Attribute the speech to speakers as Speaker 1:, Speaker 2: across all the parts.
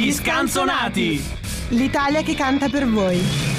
Speaker 1: Gli scanzonati!
Speaker 2: L'Italia che canta per voi.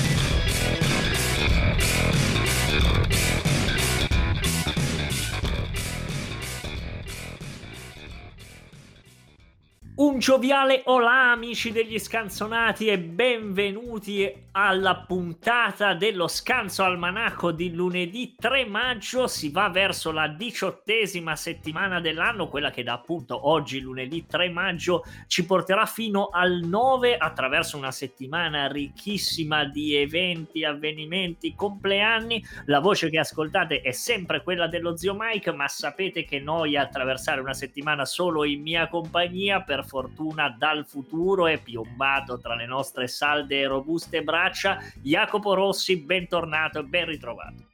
Speaker 3: Gioviale olà amici degli scanzonati e benvenuti alla puntata dello scanso almanacco di lunedì 3 maggio. Si va verso la diciottesima settimana dell'anno, quella che da appunto oggi lunedì 3 maggio ci porterà fino al 9 attraverso una settimana ricchissima di eventi, avvenimenti, compleanni. La voce che ascoltate è sempre quella dello zio Mike, ma sapete che noi attraversare una settimana solo in mia compagnia per fortuna dal futuro è piombato tra le nostre salde e robuste braccia. Jacopo Rossi, bentornato e ben ritrovato.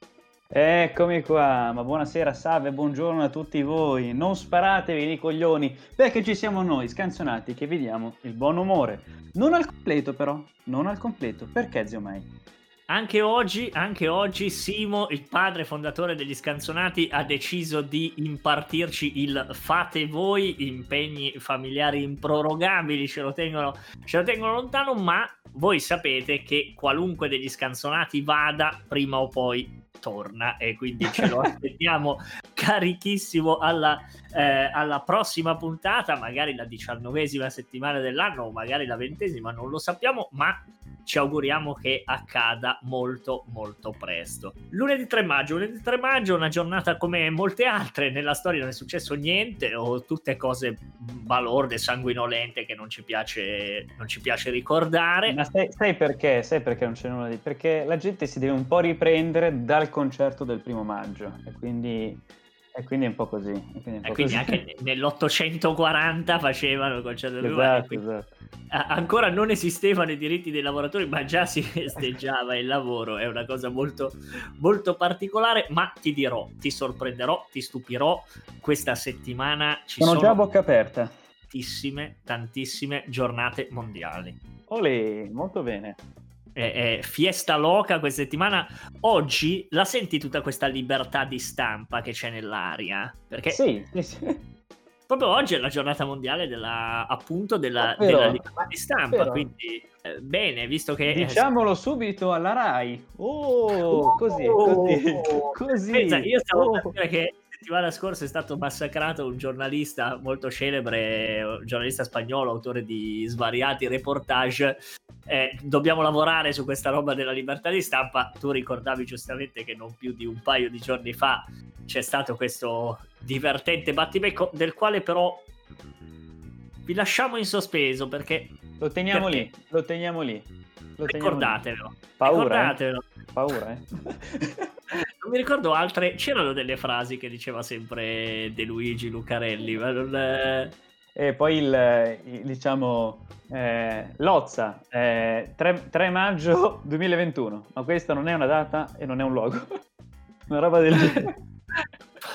Speaker 4: Eccomi qua, ma buonasera, salve, buongiorno a tutti voi. Non sparatevi nei coglioni, perché ci siamo noi, scanzonati, che vi diamo il buon umore. Non al completo però, non al completo. Perché zio Mai?
Speaker 3: Anche oggi, anche oggi Simo, il padre fondatore degli scanzonati, ha deciso di impartirci il fate voi, impegni familiari improrogabili, ce lo tengono, ce lo tengono lontano, ma voi sapete che qualunque degli scanzonati vada, prima o poi torna. E quindi ce lo aspettiamo carichissimo alla, eh, alla, prossima puntata, magari la diciannovesima settimana dell'anno o magari la ventesima, non lo sappiamo, ma ci auguriamo che accada molto molto presto. Lunedì 3 maggio, lunedì 3 maggio una giornata come molte altre, nella storia non è successo niente o tutte cose balorde, sanguinolente che non ci piace, non ci piace ricordare.
Speaker 4: Ma sai, sai, perché? Sai perché non c'è nulla di... Perché la gente si deve un po' riprendere dal concerto del primo maggio e quindi e quindi è un po' così.
Speaker 3: E quindi, po quindi così. anche nell'840 facevano il concerto
Speaker 4: esatto, esatto.
Speaker 3: Ancora non esistevano i diritti dei lavoratori, ma già si festeggiava il lavoro. È una cosa molto, molto particolare, ma ti dirò, ti sorprenderò, ti stupirò. Questa settimana ci sono,
Speaker 4: sono già a bocca aperta.
Speaker 3: Tantissime, tantissime giornate mondiali.
Speaker 4: Olè, molto bene
Speaker 3: è, fiesta loca questa settimana. Oggi la senti tutta questa libertà di stampa che c'è nell'aria? Perché
Speaker 4: sì, sì,
Speaker 3: proprio oggi è la giornata mondiale della, appunto della, però, della libertà di stampa. Però. Quindi, eh, bene, visto che.
Speaker 4: Diciamolo subito alla Rai. Oh, così,
Speaker 3: oh, così. così. Pensa, io stavo oh. per dire che settimana scorsa è stato massacrato un giornalista molto celebre, un giornalista spagnolo, autore di svariati reportage. Eh, dobbiamo lavorare su questa roba della libertà di stampa. Tu ricordavi giustamente che non più di un paio di giorni fa c'è stato questo divertente battibecco, del quale però vi lasciamo in sospeso perché.
Speaker 4: Lo teniamo perché... lì, lo teniamo lì.
Speaker 3: Lo Ricordatelo.
Speaker 4: Paura,
Speaker 3: Ricordatelo.
Speaker 4: Eh? Paura, eh?
Speaker 3: non mi ricordo altre. C'erano delle frasi che diceva sempre De Luigi Lucarelli, ma non.
Speaker 4: E poi il, il diciamo, eh, Lozza, eh, 3, 3, maggio 2021, ma questa non è una data e non è un luogo. una roba del genere.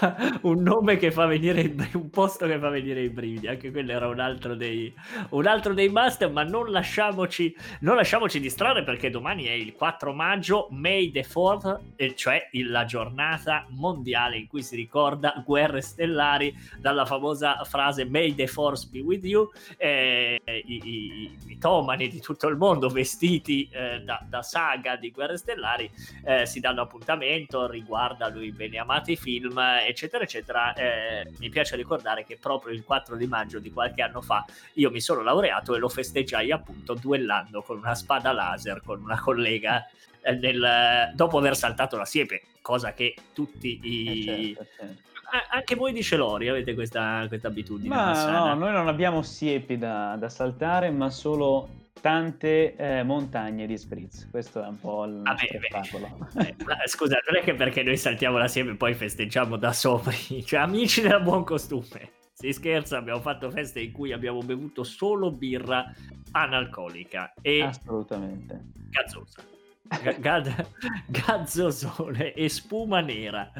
Speaker 3: un nome che fa venire i, un posto che fa venire i brividi. Anche quello era un altro dei un altro dei must ma non lasciamoci non lasciamoci distrarre perché domani è il 4 maggio May the 4th e cioè la giornata mondiale in cui si ricorda guerre stellari dalla famosa frase May the force be with you eh, i, i, i mitomani di tutto il mondo vestiti eh, da, da, saga di guerre stellari eh, si danno appuntamento riguardano i bene amati film eccetera, eccetera, eh, mi piace ricordare che proprio il 4 di maggio di qualche anno fa io mi sono laureato e lo festeggiai appunto duellando con una spada laser con una collega eh, nel, dopo aver saltato la siepe, cosa che tutti i... Eh certo, certo anche voi di Celori avete questa, questa abitudine.
Speaker 4: Ma no, noi non abbiamo siepi da, da saltare, ma solo tante eh, montagne di spritz. Questo è un po' il
Speaker 3: Vabbè, beh, scusate, non è che perché noi saltiamo la siepe e poi festeggiamo da sopra, cioè amici della buon costume. Si scherza, abbiamo fatto feste in cui abbiamo bevuto solo birra analcolica e
Speaker 4: assolutamente
Speaker 3: gazzosa. G- gazzosone e spuma nera.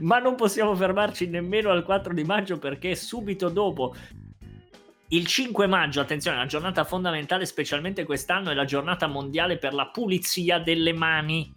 Speaker 3: Ma non possiamo fermarci nemmeno al 4 di maggio perché subito dopo il 5 maggio, attenzione, una giornata fondamentale, specialmente quest'anno, è la giornata mondiale per la pulizia delle mani.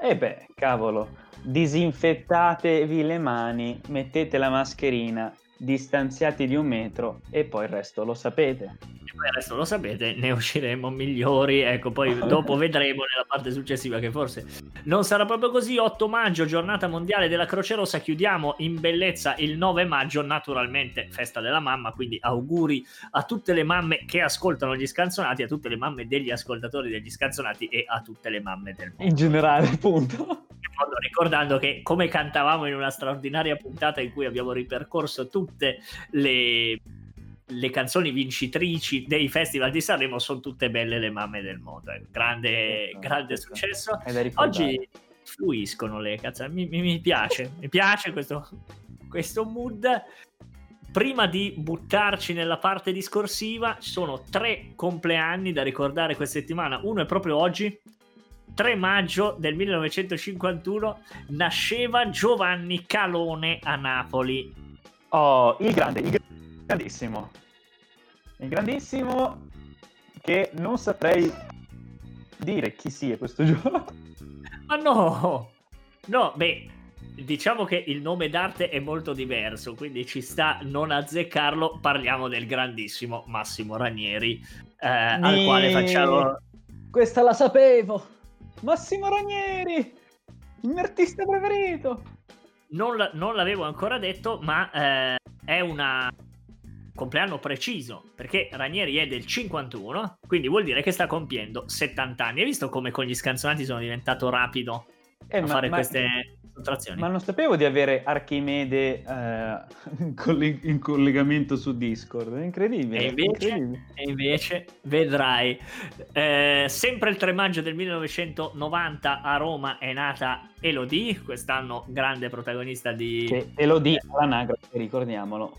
Speaker 4: E beh, cavolo, disinfettatevi le mani, mettete la mascherina, distanziati di un metro e poi il resto lo sapete.
Speaker 3: Poi adesso lo sapete, ne usciremo migliori. Ecco, poi dopo vedremo nella parte successiva che forse non sarà proprio così. 8 maggio, giornata mondiale della Croce Rossa. Chiudiamo in bellezza il 9 maggio, naturalmente festa della mamma. Quindi auguri a tutte le mamme che ascoltano gli scanzonati, a tutte le mamme degli ascoltatori degli scanzonati e a tutte le mamme del mondo.
Speaker 4: In generale, appunto.
Speaker 3: Ricordando che come cantavamo in una straordinaria puntata in cui abbiamo ripercorso tutte le le canzoni vincitrici dei festival di Sanremo sono tutte belle le mamme del mondo. Eh. Grande, certo, grande certo. successo. Oggi fluiscono le canzoni, mi, mi, mi piace, mi piace questo, questo mood. Prima di buttarci nella parte discorsiva, ci sono tre compleanni da ricordare questa settimana. Uno è proprio oggi, 3 maggio del 1951 nasceva Giovanni Calone a Napoli.
Speaker 4: Oh, il grande, il grandissimo il grandissimo che non saprei dire chi sia questo gioco.
Speaker 3: Ma no! No, beh, diciamo che il nome d'arte è molto diverso, quindi ci sta non azzeccarlo. Parliamo del grandissimo Massimo Ranieri, eh, al quale facciamo...
Speaker 4: Questa la sapevo! Massimo Ranieri! Il mio artista preferito!
Speaker 3: Non, non l'avevo ancora detto, ma eh, è una compleanno preciso, perché Ranieri è del 51, quindi vuol dire che sta compiendo 70 anni. Hai visto come con gli scanzonati sono diventato rapido eh, a ma, fare ma, queste sottrazioni?
Speaker 4: Ma non sapevo di avere Archimede eh, in collegamento su Discord, è incredibile.
Speaker 3: E invece,
Speaker 4: incredibile.
Speaker 3: E invece vedrai, eh, sempre il 3 maggio del 1990 a Roma è nata Elodie, quest'anno grande protagonista di...
Speaker 4: Che Elodie all'anagrafe, ricordiamolo.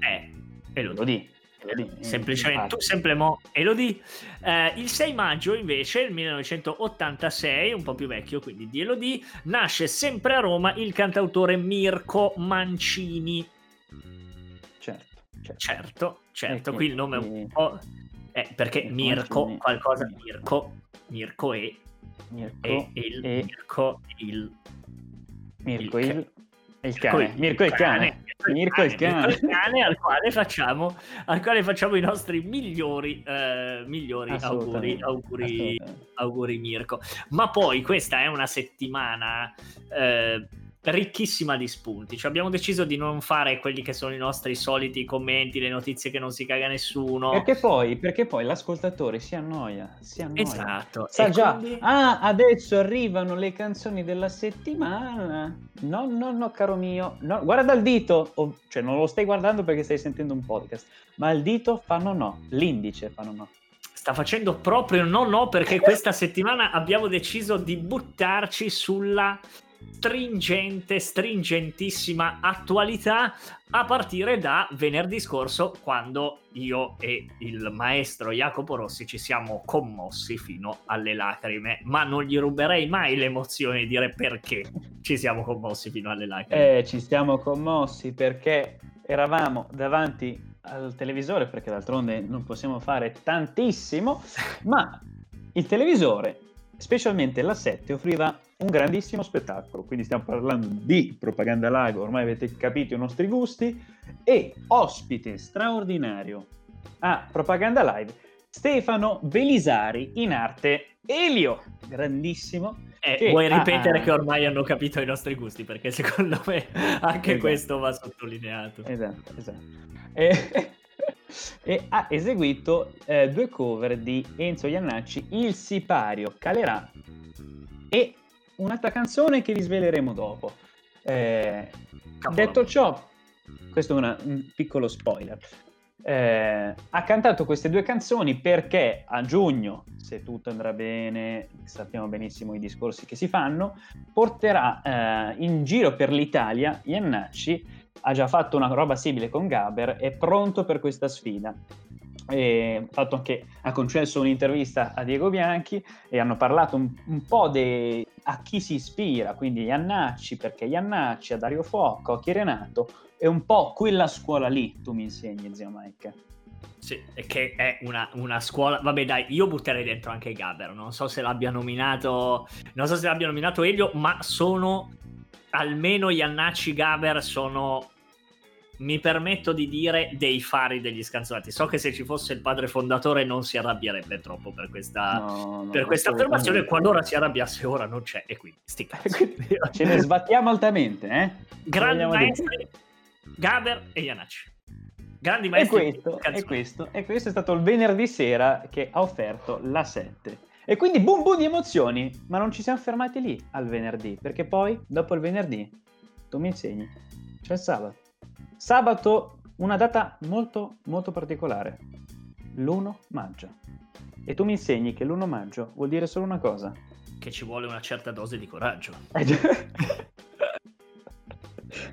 Speaker 3: Eh, Elodie. Elodie. Semplicemente tu sempre mo Elodie. Eh, il 6 maggio invece, il 1986, un po' più vecchio quindi di Elodie, nasce sempre a Roma il cantautore Mirko Mancini.
Speaker 4: Certo,
Speaker 3: certo, certo. certo. Qui il nome è un po'... Eh, perché Mirko, qualcosa, Mirko, Mirko è... Mirko e il Mirko il...
Speaker 4: Mirko il... Il cane. Mirko il cane.
Speaker 3: Mirko il cane. il cane al quale facciamo, al quale facciamo i nostri migliori, eh, migliori auguri, auguri, auguri Mirko. Ma poi questa è una settimana... Eh, ricchissima di spunti. Cioè, abbiamo deciso di non fare quelli che sono i nostri soliti commenti, le notizie che non si caga nessuno.
Speaker 4: Perché poi, perché poi l'ascoltatore si annoia. Si annoia.
Speaker 3: Esatto.
Speaker 4: Sa e già, quindi... ah, adesso arrivano le canzoni della settimana. No, no, no, caro mio. No, guarda il dito. Oh, cioè, non lo stai guardando perché stai sentendo un podcast. Ma il dito fanno no. L'indice fanno no
Speaker 3: sta facendo proprio no no perché questa settimana abbiamo deciso di buttarci sulla stringente, stringentissima attualità a partire da venerdì scorso quando io e il maestro Jacopo Rossi ci siamo commossi fino alle lacrime, ma non gli ruberei mai l'emozione di dire perché ci siamo commossi fino alle lacrime.
Speaker 4: Eh, ci siamo commossi perché eravamo davanti al televisore, perché d'altronde non possiamo fare tantissimo, ma il televisore, specialmente la 7, offriva un grandissimo spettacolo, quindi stiamo parlando di propaganda live, ormai avete capito i nostri gusti, e ospite straordinario a propaganda live, Stefano Belisari in arte Elio, grandissimo.
Speaker 3: Eh, vuoi ripetere ha... che ormai hanno capito i nostri gusti? Perché secondo me anche esatto. questo va sottolineato.
Speaker 4: Esatto, esatto. E, e ha eseguito eh, due cover di Enzo Iannacci, Il sipario calerà e un'altra canzone che vi sveleremo dopo. Eh, detto ciò, questo è una, un piccolo spoiler. Eh, ha cantato queste due canzoni perché a giugno, se tutto andrà bene, sappiamo benissimo i discorsi che si fanno, porterà eh, in giro per l'Italia Iannacci. Ha già fatto una roba simile con Gaber, è pronto per questa sfida e fatto anche, ha concesso un'intervista a Diego Bianchi e hanno parlato un, un po' de, a chi si ispira, quindi Iannacci, perché Iannacci, a Dario Fuoco, a Chirenato, è un po' quella scuola lì, tu mi insegni, zio Mike.
Speaker 3: Sì, che è una, una, scuola. Vabbè, dai, io butterei dentro anche Gaber. Non so se l'abbia nominato. Non so se l'abbia nominato Elio, ma sono almeno Iannacci Gaber sono mi permetto di dire dei fari degli scanzonati. So che se ci fosse il padre fondatore non si arrabbierebbe troppo per questa, no, no, per questa affermazione. Qualora si arrabbiasse, ora non c'è. E quindi sti.
Speaker 4: Ce ne sbattiamo altamente, eh?
Speaker 3: Grandi maestri, Gaber e Iannacci. Grandi
Speaker 4: maestri. E questo, e, questo, e questo è stato il venerdì sera che ha offerto la 7. E quindi boom boom di emozioni, ma non ci siamo fermati lì al venerdì, perché poi, dopo il venerdì, tu mi insegni, c'è il sabato. Sabato, una data molto molto particolare, l'1 maggio. E tu mi insegni che l'1 maggio vuol dire solo una cosa.
Speaker 3: Che ci vuole una certa dose di coraggio.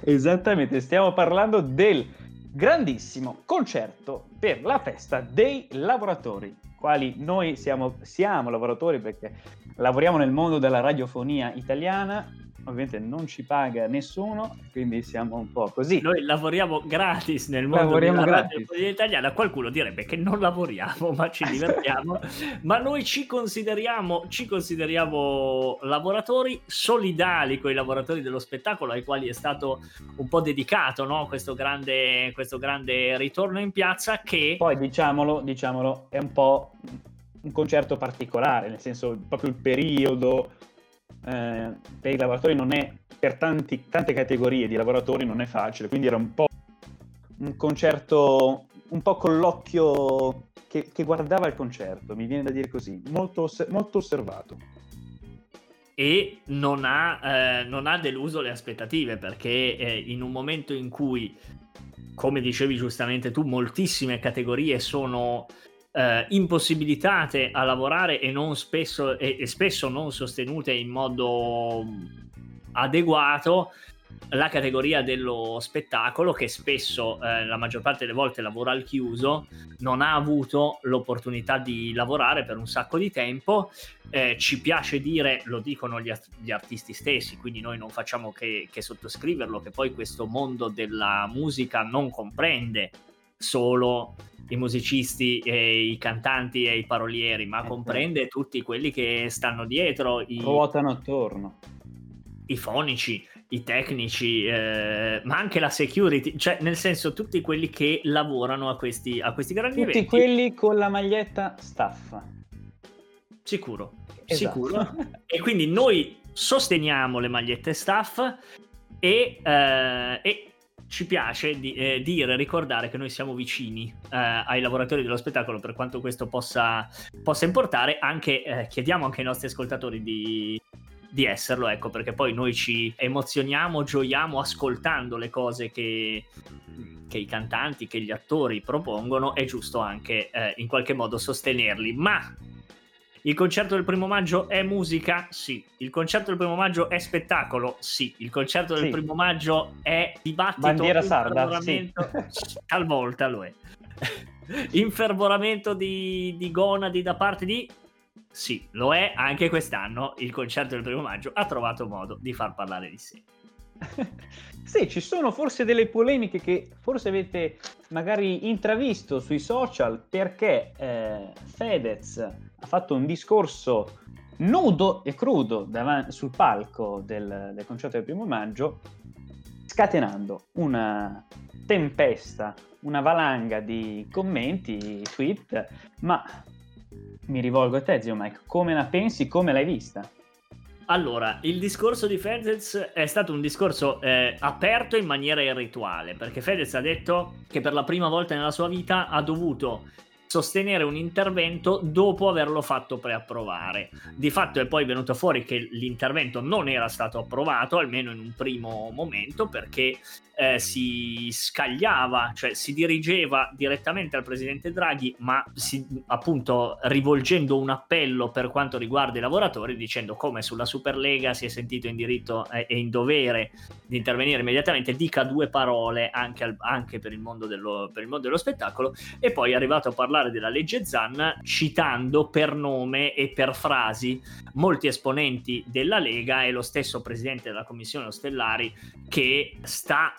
Speaker 4: Esattamente, stiamo parlando del grandissimo concerto per la festa dei lavoratori, quali noi siamo, siamo lavoratori perché lavoriamo nel mondo della radiofonia italiana ovviamente non ci paga nessuno, quindi siamo un po' così.
Speaker 3: Noi lavoriamo gratis nel mondo lavoriamo della radio italiana, qualcuno direbbe che non lavoriamo, ma ci divertiamo, ma noi ci consideriamo, ci consideriamo lavoratori solidali con i lavoratori dello spettacolo ai quali è stato un po' dedicato no? questo, grande, questo grande ritorno in piazza che...
Speaker 4: Poi diciamolo, diciamolo, è un po' un concerto particolare, nel senso proprio il periodo eh, per i lavoratori non è, per tanti, tante categorie di lavoratori non è facile, quindi era un po' un concerto, un po' con l'occhio che, che guardava il concerto, mi viene da dire così, molto, molto osservato.
Speaker 3: E non ha, eh, non ha, deluso le aspettative perché eh, in un momento in cui, come dicevi giustamente tu, moltissime categorie sono eh, impossibilitate a lavorare e, non spesso, e, e spesso non sostenute in modo adeguato la categoria dello spettacolo che spesso eh, la maggior parte delle volte lavora al chiuso non ha avuto l'opportunità di lavorare per un sacco di tempo. Eh, ci piace dire lo dicono gli, gli, artisti stessi quindi noi non facciamo che, che sottoscriverlo che poi questo mondo della musica non comprende solo i musicisti e i cantanti e i parolieri, ma eh, comprende certo. tutti quelli che stanno dietro.
Speaker 4: I, Ruotano attorno.
Speaker 3: I fonici, i tecnici, eh, ma anche la security, cioè nel senso tutti quelli che lavorano a questi, a questi grandi
Speaker 4: tutti
Speaker 3: eventi.
Speaker 4: Tutti quelli con la maglietta staff.
Speaker 3: Sicuro, esatto. sicuro. e quindi noi sosteniamo le magliette staff e, eh, e ci piace di, eh, dire, ricordare che noi siamo vicini eh, ai lavoratori dello spettacolo per quanto questo possa, possa importare, anche, eh, chiediamo anche ai nostri ascoltatori di, di, esserlo, ecco, perché poi noi ci emozioniamo, gioiamo ascoltando le cose che, che i cantanti, che gli attori propongono, è giusto anche eh, in qualche modo sostenerli, ma il concerto del primo maggio è musica? Sì. Il concerto del primo maggio è spettacolo? Sì. Il concerto del sì. primo maggio è dibattito?
Speaker 4: Bandiera sarda, sì.
Speaker 3: Talvolta lo è. Infervoramento di, di gonadi da parte di... Sì, lo è anche quest'anno. Il concerto del primo maggio ha trovato modo di far parlare di sé.
Speaker 4: sì, ci sono forse delle polemiche che forse avete magari intravisto sui social perché eh, Fedez ha fatto un discorso nudo e crudo davanti, sul palco del, del concerto del primo maggio, scatenando una tempesta, una valanga di commenti, tweet, ma mi rivolgo a te, zio Mike, come la pensi, come l'hai vista?
Speaker 3: Allora, il discorso di Fedez è stato un discorso eh, aperto in maniera irrituale, perché Fedez ha detto che per la prima volta nella sua vita ha dovuto sostenere un intervento dopo averlo fatto preapprovare. Di fatto è poi venuto fuori che l'intervento non era stato approvato, almeno in un primo momento, perché eh, si scagliava, cioè si dirigeva direttamente al presidente Draghi, ma si, appunto rivolgendo un appello per quanto riguarda i lavoratori, dicendo come sulla Superlega si è sentito in diritto eh, e in dovere di intervenire immediatamente, dica due parole anche, al, anche per, il dello, per, il mondo dello, spettacolo, e poi è arrivato a parlare della legge Zan citando per nome e per frasi molti esponenti della Lega e lo stesso presidente della commissione Ostellari che sta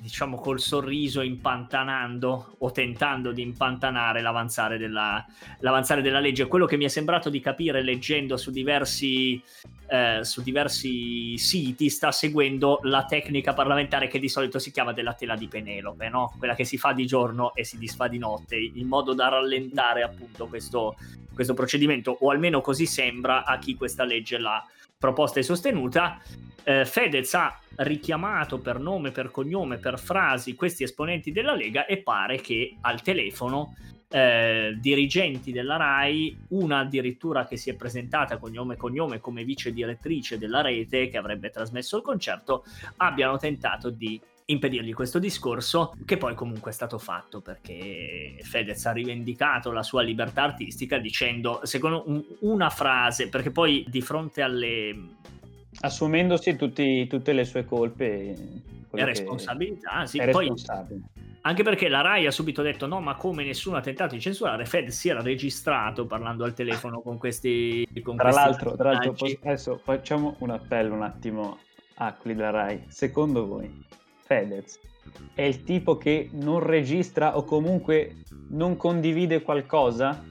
Speaker 3: diciamo col sorriso impantanando o tentando di impantanare l'avanzare della, l'avanzare della legge. Quello che mi è sembrato di capire leggendo su diversi, eh, su diversi siti sta seguendo la tecnica parlamentare che di solito si chiama della tela di Penelope, no? quella che si fa di giorno e si disfa di notte, in modo da rallentare appunto questo, questo procedimento, o almeno così sembra a chi questa legge l'ha proposta e sostenuta. Eh, Fedez ha richiamato per nome, per cognome, per frasi questi esponenti della Lega e pare che al telefono eh, dirigenti della RAI, una addirittura che si è presentata con nome e cognome come vice direttrice della rete che avrebbe trasmesso il concerto, abbiano tentato di impedirgli questo discorso, che poi comunque è stato fatto perché Fedez ha rivendicato la sua libertà artistica dicendo, secondo un, una frase, perché poi di fronte alle...
Speaker 4: Assumendosi tutti, tutte le sue colpe
Speaker 3: e responsabilità, sì, poi, anche perché la RAI ha subito detto no, ma come nessuno ha tentato di censurare, Fed si era registrato parlando al telefono con questi... Con
Speaker 4: tra, l'altro, tra l'altro, adesso facciamo un appello un attimo a quelli della RAI. Secondo voi Fedez è il tipo che non registra o comunque non condivide qualcosa?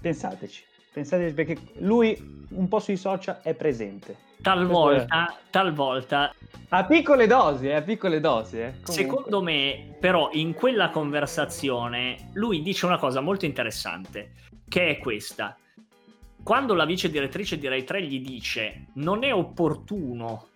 Speaker 4: Pensateci, pensateci perché lui un po' sui social è presente.
Speaker 3: Talvolta, talvolta.
Speaker 4: A piccole dosi, eh, a piccole dosi. Eh.
Speaker 3: Secondo me, però, in quella conversazione lui dice una cosa molto interessante, che è questa. Quando la vice direttrice di Rai 3 gli dice non è opportuno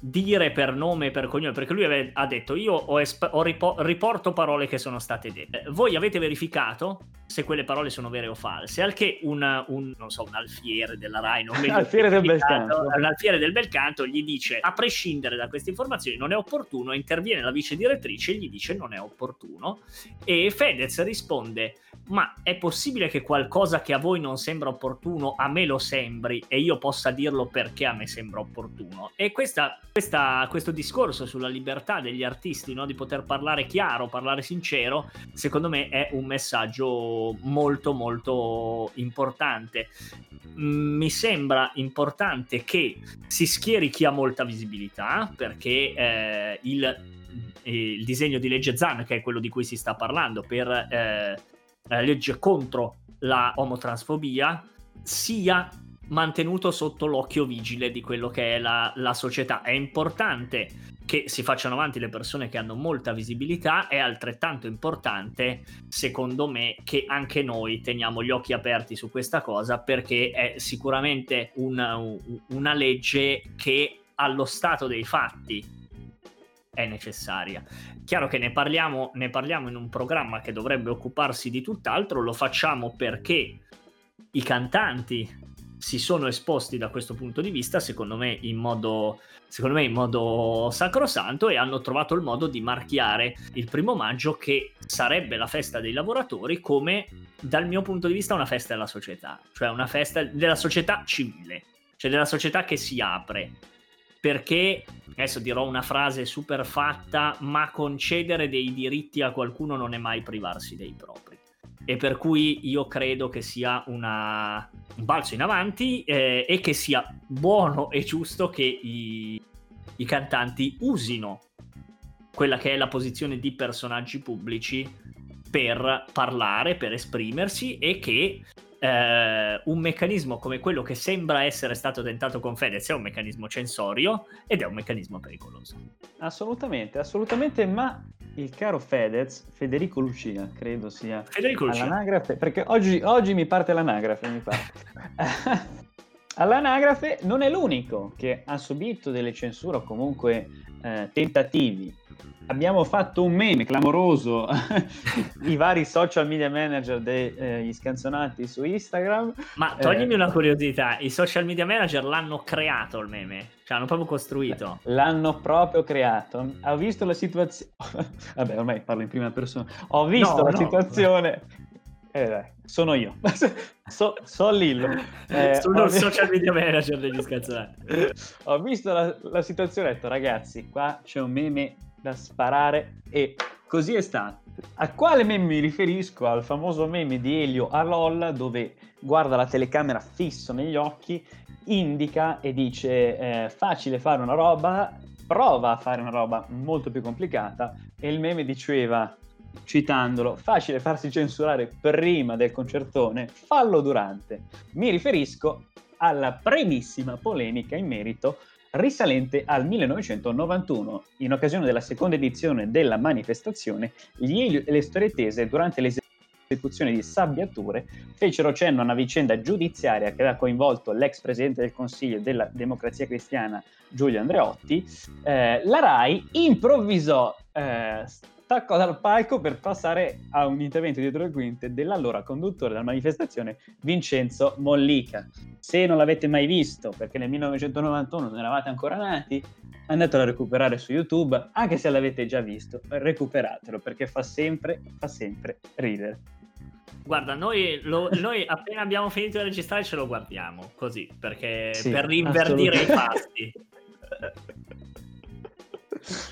Speaker 3: dire per nome e per cognome, perché lui ave- ha detto io ho, esp- ho ripo- riporto parole che sono state dette. Voi avete verificato se quelle parole sono vere o false? Al che un, un, non so, un alfiere della RAI, non
Speaker 4: alfiere del Belcanto.
Speaker 3: un alfiere del Belcanto gli dice a prescindere da queste informazioni non è opportuno, interviene la vice direttrice e gli dice non è opportuno e Fedez risponde ma è possibile che qualcosa che a voi non sembra opportuno a me lo sembri e io possa dirlo perché a me sembra opportuno? E questa, questa, questo discorso sulla libertà degli artisti no? di poter parlare chiaro, parlare sincero, secondo me è un messaggio molto molto importante. Mi sembra importante che si schieri chi ha molta visibilità perché eh, il il disegno di legge ZAN, che è quello di cui si sta parlando, per eh, eh, legge contro la omotransfobia sia mantenuto sotto l'occhio vigile di quello che è la, la, società. È importante che si facciano avanti le persone che hanno molta visibilità, è altrettanto importante, secondo me, che anche noi teniamo gli occhi aperti su questa cosa perché è sicuramente una, una legge che allo stato dei fatti è necessaria. Chiaro che ne parliamo, ne parliamo in un programma che dovrebbe occuparsi di tutt'altro, lo facciamo perché i cantanti si sono esposti da questo punto di vista, secondo me in modo, secondo me in modo sacrosanto, e hanno trovato il modo di marchiare il primo maggio, che sarebbe la festa dei lavoratori, come dal mio punto di vista una festa della società, cioè una festa della società civile, cioè della società che si apre perché adesso dirò una frase super fatta, ma concedere dei diritti a qualcuno non è mai privarsi dei propri. E per cui io credo che sia una, un balzo in avanti eh, e che sia buono e giusto che i, i cantanti usino quella che è la posizione di personaggi pubblici per parlare, per esprimersi e che eh, un meccanismo come quello che sembra essere stato tentato con Fedez è un meccanismo censorio ed è un meccanismo pericoloso.
Speaker 4: Assolutamente, assolutamente, ma il caro Fedez, Federico Lucia, credo sia
Speaker 3: Federico Lucia.
Speaker 4: all'anagrafe, perché oggi, oggi mi parte l'anagrafe, mi parte. all'anagrafe non è l'unico che ha subito delle censure o comunque eh, tentativi abbiamo fatto un meme clamoroso, i vari social media manager degli eh, scanzonati su Instagram.
Speaker 3: Ma toglimi eh, una curiosità, i social media manager l'hanno creato il meme, cioè hanno proprio costruito.
Speaker 4: L'hanno proprio creato. Ho visto la situazione... Vabbè, ormai parlo in prima persona. Ho visto no, la no, situazione... Eh, dai, sono io. so, so Lillo.
Speaker 3: Eh, sono il social media manager degli scanzonati.
Speaker 4: ho visto la, la situazione e ho detto, ragazzi, qua c'è un meme da sparare e così è stato. A quale meme mi riferisco? Al famoso meme di Elio a LOL dove guarda la telecamera fisso negli occhi, indica e dice eh, facile fare una roba, prova a fare una roba molto più complicata e il meme diceva, citandolo, facile farsi censurare prima del concertone, fallo durante. Mi riferisco alla brevissima polemica in merito risalente al 1991. In occasione della seconda edizione della manifestazione, gli e le storie tese durante l'esecuzione di Sabbiature fecero cenno a una vicenda giudiziaria che aveva coinvolto l'ex presidente del Consiglio della Democrazia Cristiana Giulio Andreotti. Eh, la RAI improvvisò eh, staccò dal palco per passare a un intervento dietro le quinte dell'allora conduttore della manifestazione Vincenzo Mollica. Se non l'avete mai visto, perché nel 1991 non eravate ancora nati, andatelo a recuperare su YouTube, anche se l'avete già visto, recuperatelo perché fa sempre, fa sempre ridere.
Speaker 3: Guarda, noi, lo, noi, appena abbiamo finito di registrare ce lo guardiamo così, perché
Speaker 4: Sì,
Speaker 3: per rinverdire i fasti.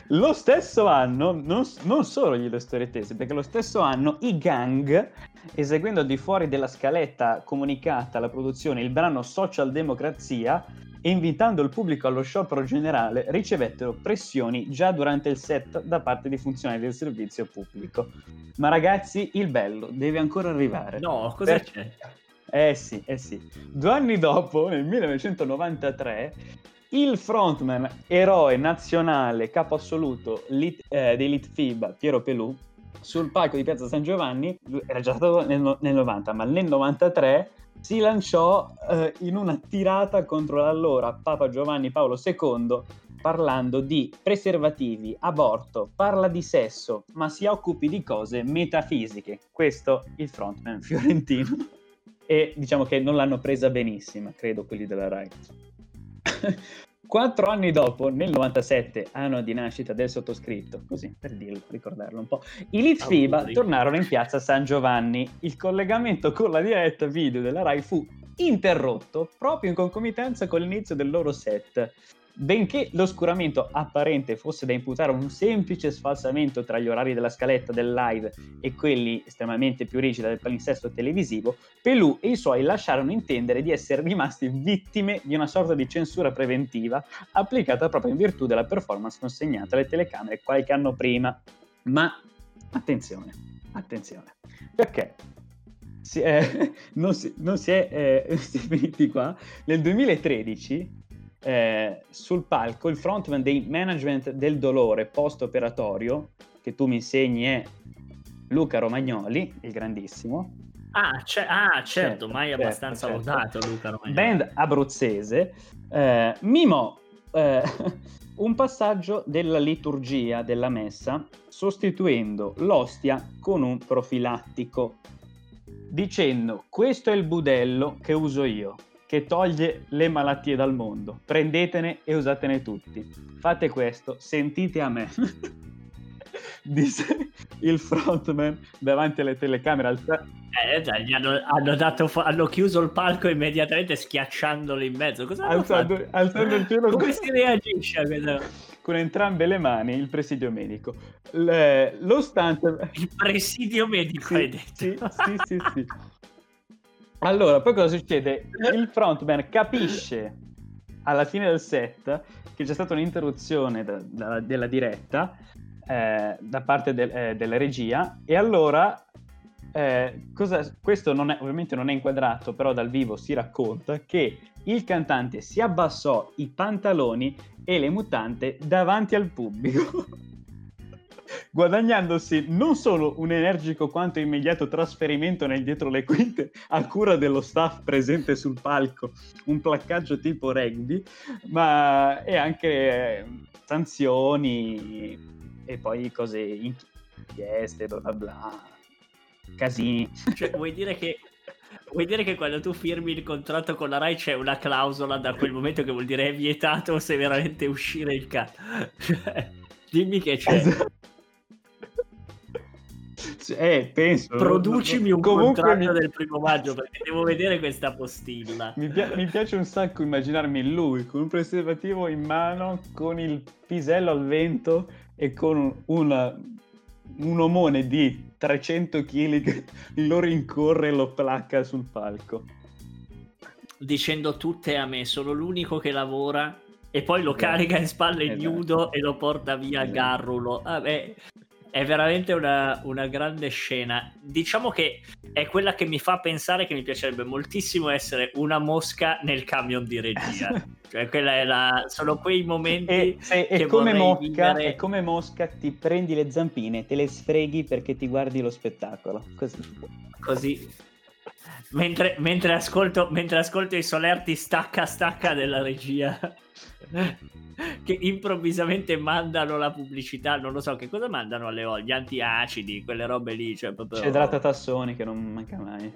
Speaker 4: Lo stesso anno, non, non solo gli storie tese, perché lo stesso anno i gang, eseguendo al di fuori della scaletta comunicata alla produzione il brano Social Democrazia e invitando il pubblico allo sciopero generale, ricevettero pressioni già durante il set da parte di funzionari del servizio pubblico. Ma ragazzi, il bello deve ancora arrivare.
Speaker 3: No, cosa
Speaker 4: Per-
Speaker 3: c'è?
Speaker 4: Eh sì, eh sì. Due anni dopo, nel 1993, il frontman eroe nazionale capo assoluto lit, eh, dei Litfiba, Piero Pelù, sul palco di Piazza San Giovanni, era già stato nel, nel 90, ma nel 93 si lanciò eh, in una tirata contro l'allora Papa Giovanni Paolo II parlando di preservativi, aborto, parla di sesso, ma si occupi di cose metafisiche. Questo il frontman fiorentino. E diciamo che non l'hanno presa benissimo, credo, quelli della Rai. Quattro anni dopo, nel 97, anno di nascita del sottoscritto, così per dirlo, ricordarlo un po', i Litfiba
Speaker 3: Auguri.
Speaker 4: tornarono in piazza San Giovanni. Il collegamento con la diretta video della Rai fu interrotto proprio in concomitanza con l'inizio del loro set. Benché l'oscuramento apparente fosse da imputare a un semplice sfalsamento tra gli orari della scaletta del live e quelli estremamente più rigidi del palinsesto televisivo, Pelù e i suoi lasciarono intendere di essere rimasti vittime di una sorta di censura preventiva applicata proprio in virtù della performance consegnata alle telecamere qualche anno prima. Ma attenzione, attenzione, perché si è- non, si, non si è, eh, si è finiti qua. Nel 2013 eh, sul palco il frontman dei management del dolore post-operatorio, che tu mi insegni è Luca Romagnoli, il grandissimo,
Speaker 3: Ah, c'è- ah, certo,
Speaker 4: Certo,
Speaker 3: mai
Speaker 4: certo,
Speaker 3: abbastanza
Speaker 4: certo.
Speaker 3: lodato Luca Romagnoli.
Speaker 4: band abruzzese, eh, mimò eh, un passaggio della liturgia della messa sostituendo l'ostia con un profilattico, dicendo questo è il budello che uso io, che toglie le malattie dal mondo, prendetene e usatene tutti, fate questo, sentite a me. Disse il frontman davanti alle telecamere alza-
Speaker 3: Eh, già, gli hanno, hanno dato hanno chiuso il palco immediatamente schiacciandolo in mezzo. Cosa
Speaker 4: alzando, alzando il cielo
Speaker 3: Come si reagisce a questo?
Speaker 4: con entrambe le mani il presidio medico. Le- lo stunt...
Speaker 3: Il presidio medico hai detto.
Speaker 4: Sì, sì, sì, sì. Allora, poi cosa succede? Il frontman capisce alla fine del set che c'è stata un'interruzione da- da- della diretta eh, da parte del- eh, della regia e allora eh, cosa- questo non è- ovviamente non è inquadrato, però dal vivo si racconta che il cantante si abbassò i pantaloni e le mutande davanti al pubblico, guadagnandosi non solo un energico quanto immediato trasferimento nel dietro le quinte a cura dello staff presente sul palco, un placcaggio tipo rugby, ma e anche eh, sanzioni e poi cose inchieste, bla bla bla, casini.
Speaker 3: Cioè, vuoi dire che vuoi dire che quando tu firmi il contratto con la Rai c'è una clausola da quel momento che vuol dire è vietato se veramente uscire il cazzo? Cioè, dimmi che c'è.
Speaker 4: Esatto. Eh, penso.
Speaker 3: Producimi un
Speaker 4: Comunque
Speaker 3: contratto del primo maggio perché devo vedere questa postilla.
Speaker 4: Mi, pia- mi piace un sacco immaginarmi lui con un preservativo in mano, con il pisello al vento e con un, una- un omone di 300 kg che lo rincorre e lo placca sul palco.
Speaker 3: Dicendo tutte a me, sono l'unico che lavora e poi lo
Speaker 4: Esatto.
Speaker 3: carica in spalle
Speaker 4: Esatto.
Speaker 3: nudo e lo porta via
Speaker 4: Esatto.
Speaker 3: Garrulo. Vabbè, è veramente una, una grande scena. Diciamo che è quella che mi fa pensare che mi piacerebbe moltissimo essere una mosca nel camion di regia. cioè, quella è la, sono quei momenti
Speaker 4: E, e
Speaker 3: che
Speaker 4: come mosca, e come mosca ti prendi le zampine, te le sfreghi perché ti guardi lo spettacolo. Così.
Speaker 3: così. Mentre, mentre ascolto, mentre ascolto i solerti stacca stacca della regia che improvvisamente mandano la pubblicità, non lo so che cosa mandano alle olio, gli antiacidi, quelle robe lì, cioè proprio
Speaker 4: C'è Drata Tassoni che non manca mai.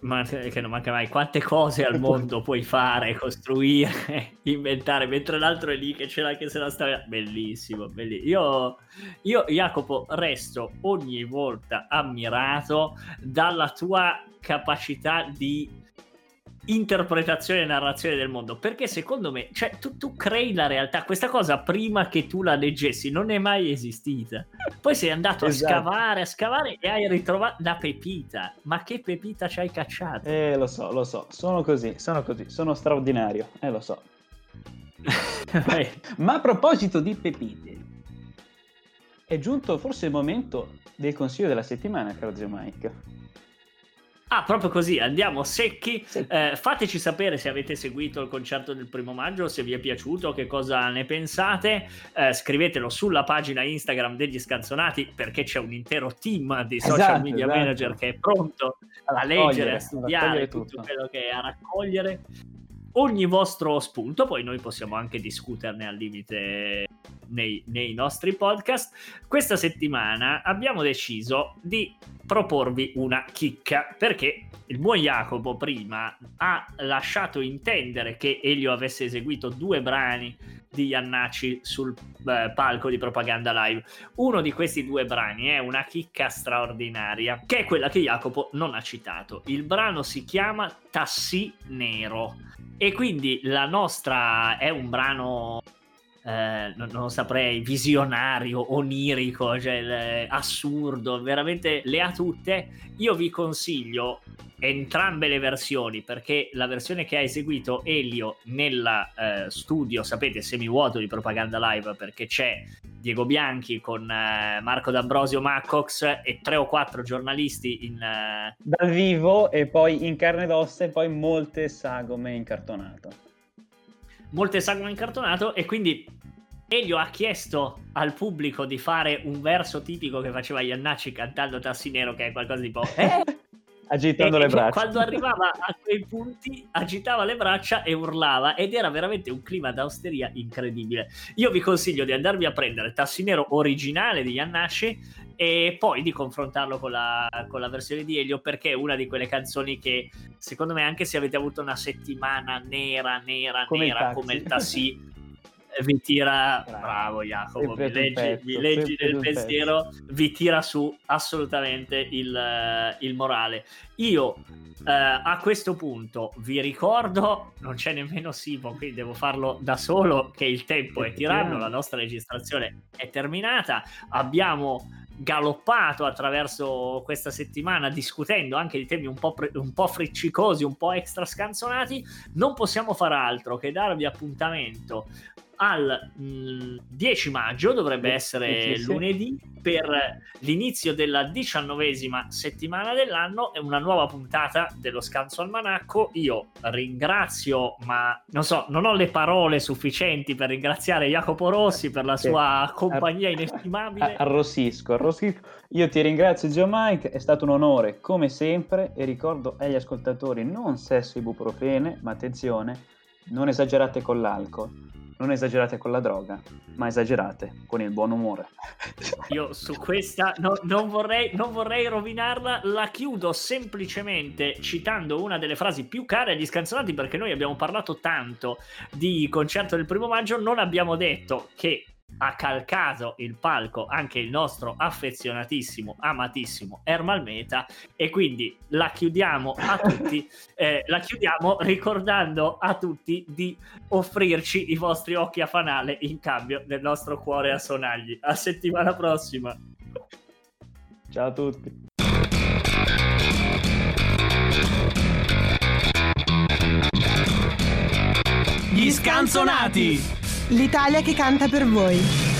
Speaker 3: ma che non manca mai quante cose al mondo puoi fare, costruire, inventare, mentre l'altro è lì che ce l'ha che se la sta bellissimo, bellissimo. Io, io Jacopo resto ogni volta ammirato dalla tua capacità di interpretazione e narrazione del mondo perché secondo me cioè tu, tu crei la realtà. Questa cosa prima che tu la leggessi non è mai esistita. Poi sei andato
Speaker 4: Esatto.
Speaker 3: a scavare a scavare e hai ritrovato la pepita. Ma che pepita ci hai cacciato?
Speaker 4: Eh, lo so, lo so, sono così, sono così, sono straordinario, eh, lo so. Ma a proposito di pepite, è giunto forse il momento del consiglio della settimana, caro zio Mike.
Speaker 3: Ah, proprio così, andiamo secchi.
Speaker 4: Sì.
Speaker 3: Eh, fateci sapere se avete seguito il concerto del primo maggio, se vi è piaciuto, che cosa ne pensate. Eh, scrivetelo sulla pagina Instagram degli Scanzonati perché c'è un intero team di social
Speaker 4: Esatto,
Speaker 3: media
Speaker 4: esatto.
Speaker 3: manager che è pronto a leggere, a
Speaker 4: a
Speaker 3: studiare
Speaker 4: raccogliere
Speaker 3: tutto
Speaker 4: tutto.
Speaker 3: quello che è a raccogliere. Ogni vostro spunto, poi noi possiamo anche discuterne al limite nei, nei nostri podcast. Questa settimana abbiamo deciso di proporvi una chicca perché il buon Jacopo prima ha lasciato intendere che Elio avesse eseguito due brani di Iannacci sul eh, palco di Propaganda Live. Uno di questi due brani è una chicca straordinaria, che è quella che Jacopo non ha citato. Il brano si chiama Tassi Nero e quindi la nostra è un brano eh, non, non saprei, visionario, onirico, cioè, le- assurdo, veramente le ha tutte. Io vi consiglio entrambe le versioni perché la versione che ha eseguito Elio nel eh, studio, sapete, semivuoto di Propaganda Live perché c'è Diego Bianchi con eh, Marco D'Ambrosio Maccox e tre o quattro giornalisti in... eh,
Speaker 4: Dal vivo e poi in carne ed ossa e poi molte sagome incartonato.
Speaker 3: Molte sagome incartonato e quindi Elio ha chiesto al pubblico di fare un verso tipico che faceva Iannacci cantando Tassi Nero che è qualcosa tipo eh?
Speaker 4: Agitando
Speaker 3: E-
Speaker 4: le
Speaker 3: e
Speaker 4: braccia.
Speaker 3: quando arrivava a quei punti agitava le braccia e urlava ed era veramente un clima d'austeria incredibile io vi consiglio di andarvi a prendere Tassi Nero originale di Iannacci e poi di confrontarlo con la, con la versione di Elio perché è una di quelle canzoni che secondo me anche se avete avuto una settimana nera nera
Speaker 4: Come il
Speaker 3: nera
Speaker 4: taxi.
Speaker 3: come il tassi vi tira
Speaker 4: Bravo.
Speaker 3: Jacopo
Speaker 4: un
Speaker 3: leggi,
Speaker 4: pezzo,
Speaker 3: mi leggi nel pensiero vi tira su assolutamente il, eh, il morale io eh, a questo punto vi ricordo non c'è nemmeno Simo quindi devo farlo da solo che il tempo è tiranno la nostra registrazione è terminata abbiamo galoppato attraverso questa settimana discutendo anche di temi un po', pre- un po' friccicosi, un po' extra scanzonati, non possiamo far altro che darvi appuntamento al mh, 10 maggio, dovrebbe essere lunedì, per l'inizio della diciannovesima settimana dell'anno e una nuova puntata dello Scanso Almanacco. Io ringrazio, ma non so, non ho le parole sufficienti per ringraziare Jacopo Rossi per la
Speaker 4: Sì.
Speaker 3: sua compagnia inestimabile.
Speaker 4: Arrossisco, arrossisco. Io ti ringrazio, zio Mike, è stato un onore come sempre e ricordo agli ascoltatori non sesso ibuprofene, ma attenzione, non esagerate con l'alcol, non esagerate con la droga, ma esagerate con il buon umore.
Speaker 3: Io su questa no- non, vorrei, non vorrei rovinarla, la chiudo semplicemente citando una delle frasi più care agli scanzonati perché noi abbiamo parlato tanto di concerto del primo maggio, non abbiamo detto che ha calcato il palco anche il nostro affezionatissimo, amatissimo Ermal Meta e quindi la chiudiamo a tutti, eh, la chiudiamo ricordando a tutti di offrirci i vostri occhi a fanale in cambio del nostro cuore a sonagli. A settimana prossima.
Speaker 4: Ciao a tutti.
Speaker 1: Gli scanzonati!
Speaker 2: L'Italia che canta per voi.